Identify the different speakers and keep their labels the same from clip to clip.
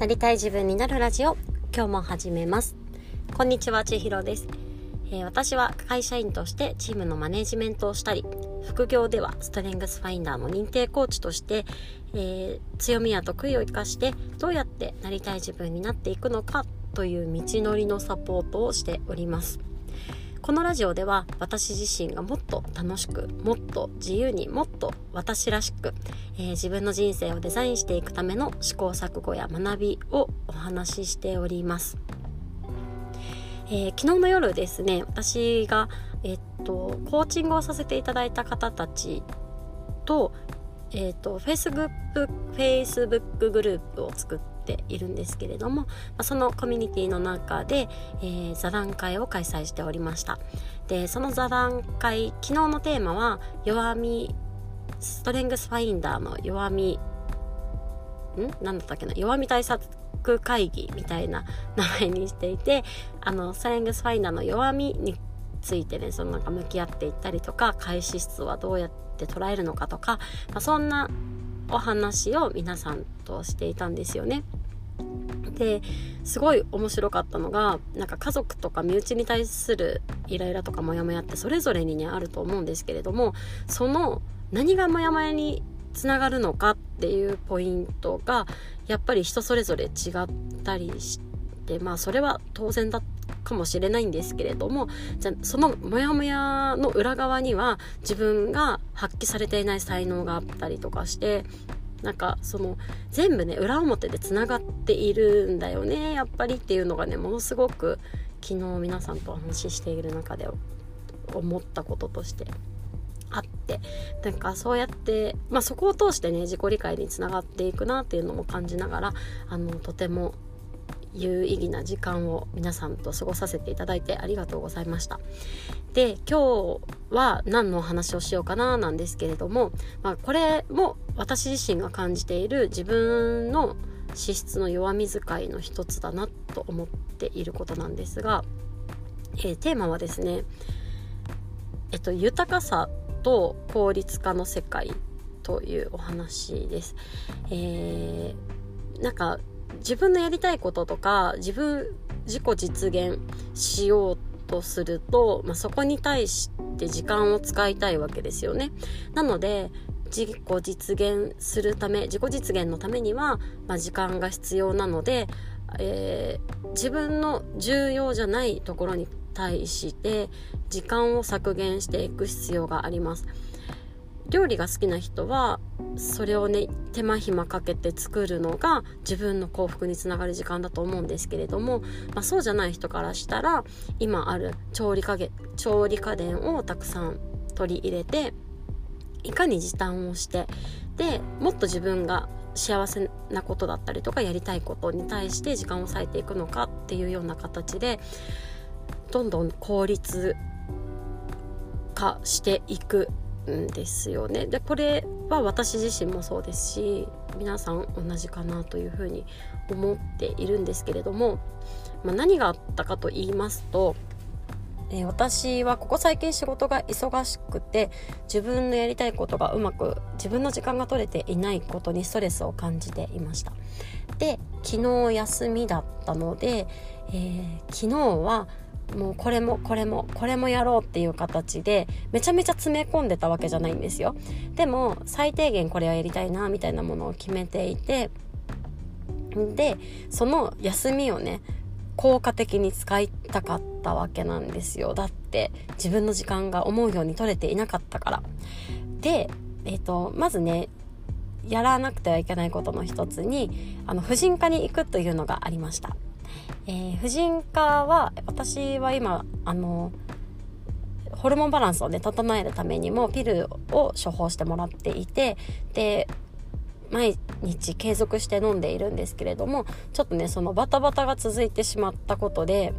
Speaker 1: なりたい自分になるラジオ。今日も始めます。こんにちは千尋です、えー、私は会社員としてチームのマネジメントをしたり副業ではストレングスファインダーの認定コーチとして、えー、強みや得意を生かしてどうやってなりたい自分になっていくのかという道のりのサポートをしております。このラジオでは私自身がもっと楽しくもっと自由にもっと私らしく、えー、自分の人生をデザインしていくための試行錯誤や学びをお話ししております、えー、昨日の夜ですね私が、えっとコーチングをさせていただいた方たちと,、えっと Facebook, Facebook グループを作っているんですけれども、まそのコミュニティの中で、えー、座談会を開催しておりました。でその座談会昨日のテーマは弱みストレングスファインダーの弱みん？何だったっけな？弱み対策会議みたいな 名前にしていてあのストレングスファインダーの弱みについてねそのなんか向き合っていったりとか開始質はどうやって捉えるのかとか、まあ、そんなお話を皆さんとしていたんですよね。ですごい面白かったのがなんか家族とか身内に対するイライラとかモヤモヤってそれぞれにねあると思うんですけれどもその何がモヤモヤにつながるのかっていうポイントがやっぱり人それぞれ違ったりしてまあそれは当然だかもしれないんですけれどもじゃそのモヤモヤの裏側には自分が発揮されていない才能があったりとかしてなんかその全部ね裏表でつながっているんだよねやっぱりっていうのがねものすごく昨日皆さんとお話ししている中で思ったこととして。あって。なんかそうやって、まあ、そこを通してね自己理解につながっていくなっていうのも感じながらあのとても有意義な時間を皆さんと過ごさせていただいてありがとうございました。で今日は何のお話をしようかななんですけれども、まあ、これも私自身が感じている自分の資質の弱み遣いの一つだなと思っていることなんですが、えー、テーマはですね、えっと、豊かさと効率化の世界というお話です。えー、なんか自分のやりたいこととか自分自己実現しようとすると、まあ、そこに対して時間を使いたいわけですよね。なので自己実現するため自己実現のためには、まあ、時間が必要なので、えー、自分の重要じゃないところに対して時間を削減していく必要があります。料理が好きな人はそれをね手間暇かけて作るのが自分の幸福につながる時間だと思うんですけれども、まあ、そうじゃない人からしたら今ある調理家調理家電をたくさん取り入れていかに時短をしてでもっと自分が幸せなことだったりとかやりたいことに対して時間を割いていくのかっていうような形でどんどん効率化していくんですよね。でこれは私自身もそうですし皆さん同じかなというふうに思っているんですけれども、まあ、何があったかと言いますと、えー、私はここ最近仕事が忙しくて自分のやりたいことがうまく自分の時間が取れていないことにストレスを感じていました。で昨日休みだったので、えー、昨日はもうこれもこれもこれもやろうっていう形でめちゃめちゃ詰め込んでたわけじゃないんですよ。でも最低限これはやりたいなみたいなものを決めていてでその休みをね効果的に使いたかったわけなんですよ。だって自分の時間が思うように取れていなかったから。でえっ、ー、とまずねやらなくてはいけないことの一つにあの婦人科に行くというのがありました。えー、婦人科は私は今あのホルモンバランスをね整えるためにもピルを処方してもらっていてで毎日継続して飲んでいるんですけれどもちょっとねそのバタバタが続いてしまったことで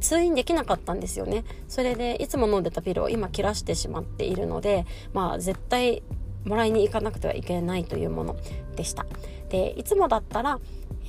Speaker 1: 通院できなかったんですよね。それでいつも飲んでたピルを今切らしてしまっているのでまあ絶対もらいに行かなくてはいけないというものでした。でいつもだったら、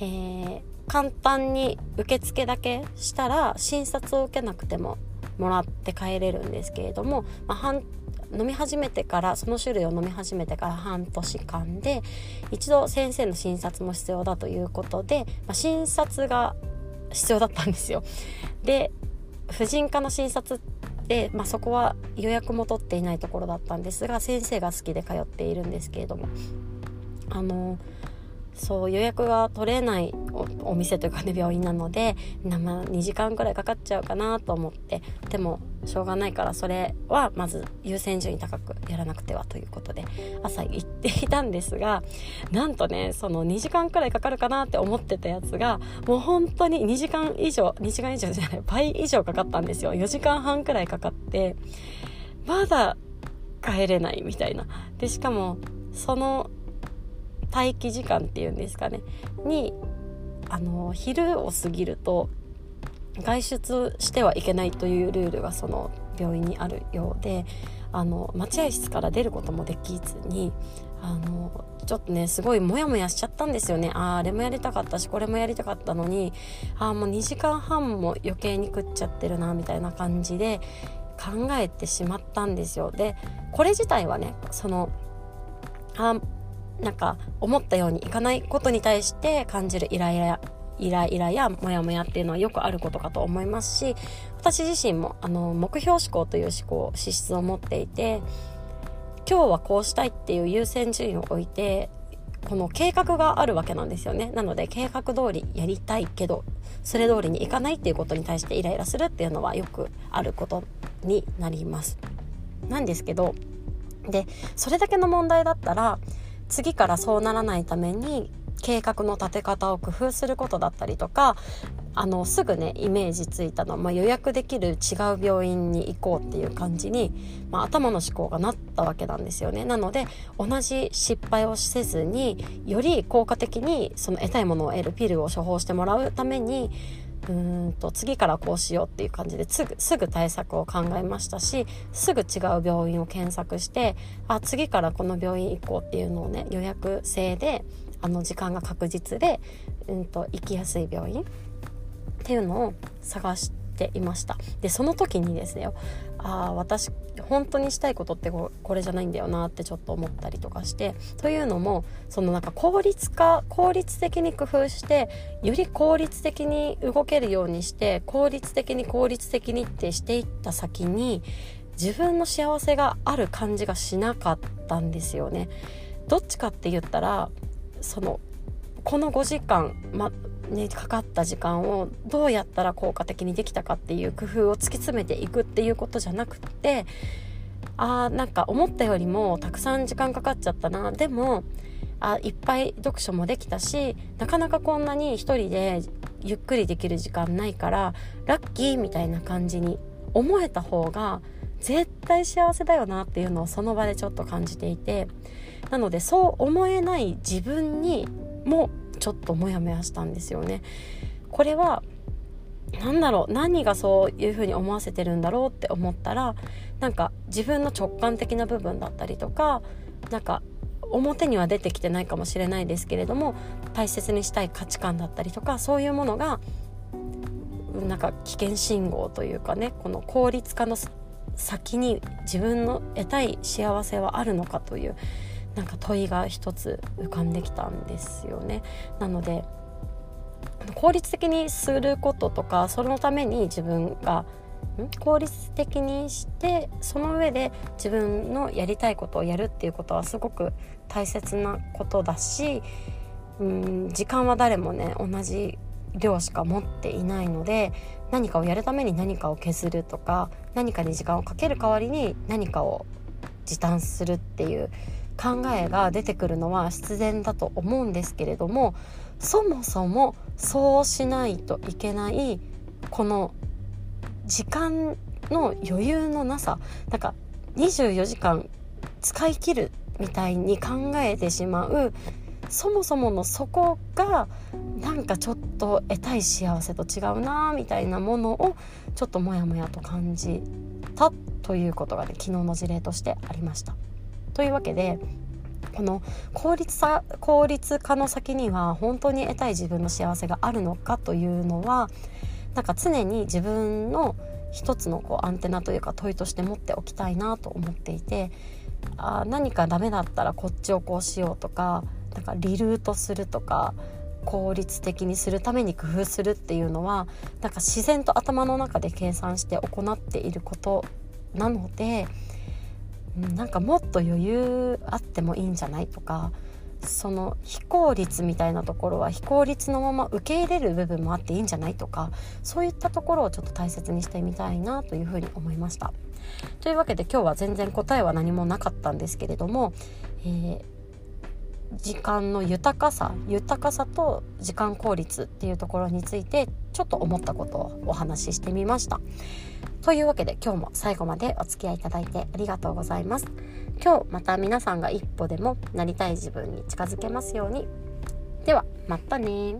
Speaker 1: えー簡単に受付だけしたら診察を受けなくてももらって帰れるんですけれども、まあ、半飲み始めてからその種類を飲み始めてから半年間で一度先生の診察も必要だということで、まあ、診察が必要だったんですよ。で婦人科の診察で、まあ、そこは予約も取っていないところだったんですが先生が好きで通っているんですけれどもあのそう予約が取れないお店というかね病院なので、まあ、2時間くらいかかっちゃうかなと思って。でもしょうがないからそれはまず優先順位高くやらなくてはということで朝行っていたんですがなんとねその2時間くらいかかるかなって思ってたやつがもう本当に2時間以上2時間以上じゃない倍以上かかったんですよ。4時間半くらいかかってまだ帰れないみたいな。でしかもその待機時間っていうんですかね。にあの昼を過ぎると外出してはいけないというルールがその病院にあるようであの待合室から出ることもできずにあのちょっとねすごいモヤモヤしちゃったんですよね。ああれもやりたかったしこれもやりたかったのにああもう2時間半も余計に食っちゃってるなみたいな感じで考えてしまったんですよ。でこれ自体はねそのあなんか思ったようにいかないことに対して感じるイライライライラやモヤモヤっていうのはよくあることかと思いますし私自身もあの目標思考という思考資質を持っていて今日はこうしたいっていう優先順位を置いてこの計画があるわけなんですよね。なので計画通りやりたいけどそれ通りにいかないっていうことに対してイライラするっていうのはよくあることになります。なんですけどでそれだけの問題だったら次からそうならないために計画の立て方を工夫することだったりとかあのすぐねイメージついたの、まあ、予約できる違う病院に行こうっていう感じに、まあ、頭の思考がなったわけなんですよね。なので同じ失敗をせずにより効果的にその得たいものを得るピルを処方してもらうためにうんと次からこうしようっていう感じですぐすぐ対策を考えましたしすぐ違う病院を検索してあ次からこの病院行こうっていうのをね予約制であの時間が確実で、うんと、行きやすい病院っていうのを探していました。でその時にですねああ私本当にしたいことってこれじゃないんだよなってちょっと思ったりとかしてというのもそのなんか効率化効率的に工夫してより効率的に動けるようにして効率的に効率的にってしていった先に自分の幸せがある感じがしなかったんですよね。どっちかって言ったらそのこの5時間、まね、かかった時間をどうやったら効果的にできたかっていう工夫を突き詰めていくっていうことじゃなくってあーなんか思ったよりもたくさん時間かかっちゃったな。でもあいっぱい読書もできたしなかなかこんなに一人でゆっくりできる時間ないからラッキーみたいな感じに思えた方が絶対幸せだよなっていうのをその場でちょっと感じていてなのでそう思えない自分にもちょっとモヤモヤしたんですよね。これは何だろう何がそういうふうに思わせてるんだろうって思ったらなんか自分の直感的な部分だったりとかなんか表には出てきてないかもしれないですけれども大切にしたい価値観だったりとかそういうものがなんか危険信号というかねこの効率化の先に自分の得たい幸せはあるのかというなんか問いが一つ浮かんできたんですよね。なので効率的にすることとかそのために自分が効率的にしてその上で自分のやりたいことをやるっていうことはすごく大切なことだしうん時間は誰もね同じ量しか持っていないので何かをやるために何かを削るとか何かに時間をかける代わりに何かを時短するっていう考えが出てくるのは必然だと思うんですけれどもそもそもそうしないといけないこの時間の余裕のなさなんか24時間使い切るみたいに考えてしまうそもそものそこがなんかちょっと得たい幸せと違うなみたいなものをちょっとモヤモヤと感じたということがね昨日の事例としてありました。というわけでこの効率さ効率化の先には本当に得たい自分の幸せがあるのかというのはなんか常に自分の一つのこうアンテナというか問いとして持っておきたいなと思っていてあ何かダメだったらこっちをこうしようとかなんかリルートするとか効率的にするために工夫するっていうのはなんか自然と頭の中で計算して行っていることなのでなんかもっと余裕あってもいいんじゃないとかその非効率みたいなところは非効率のまま受け入れる部分もあっていいんじゃないとかそういったところをちょっと大切にしてみたいなというふうに思いました。というわけで今日は全然答えは何もなかったんですけれども、えー、時間の豊かさ豊かさと時間効率っていうところについてちょっと思ったことをお話ししてみました。というわけで今日も最後までお付き合いいただいてありがとうございます。今日また皆さんが一歩でもなりたい自分に近づけますように。ではまたね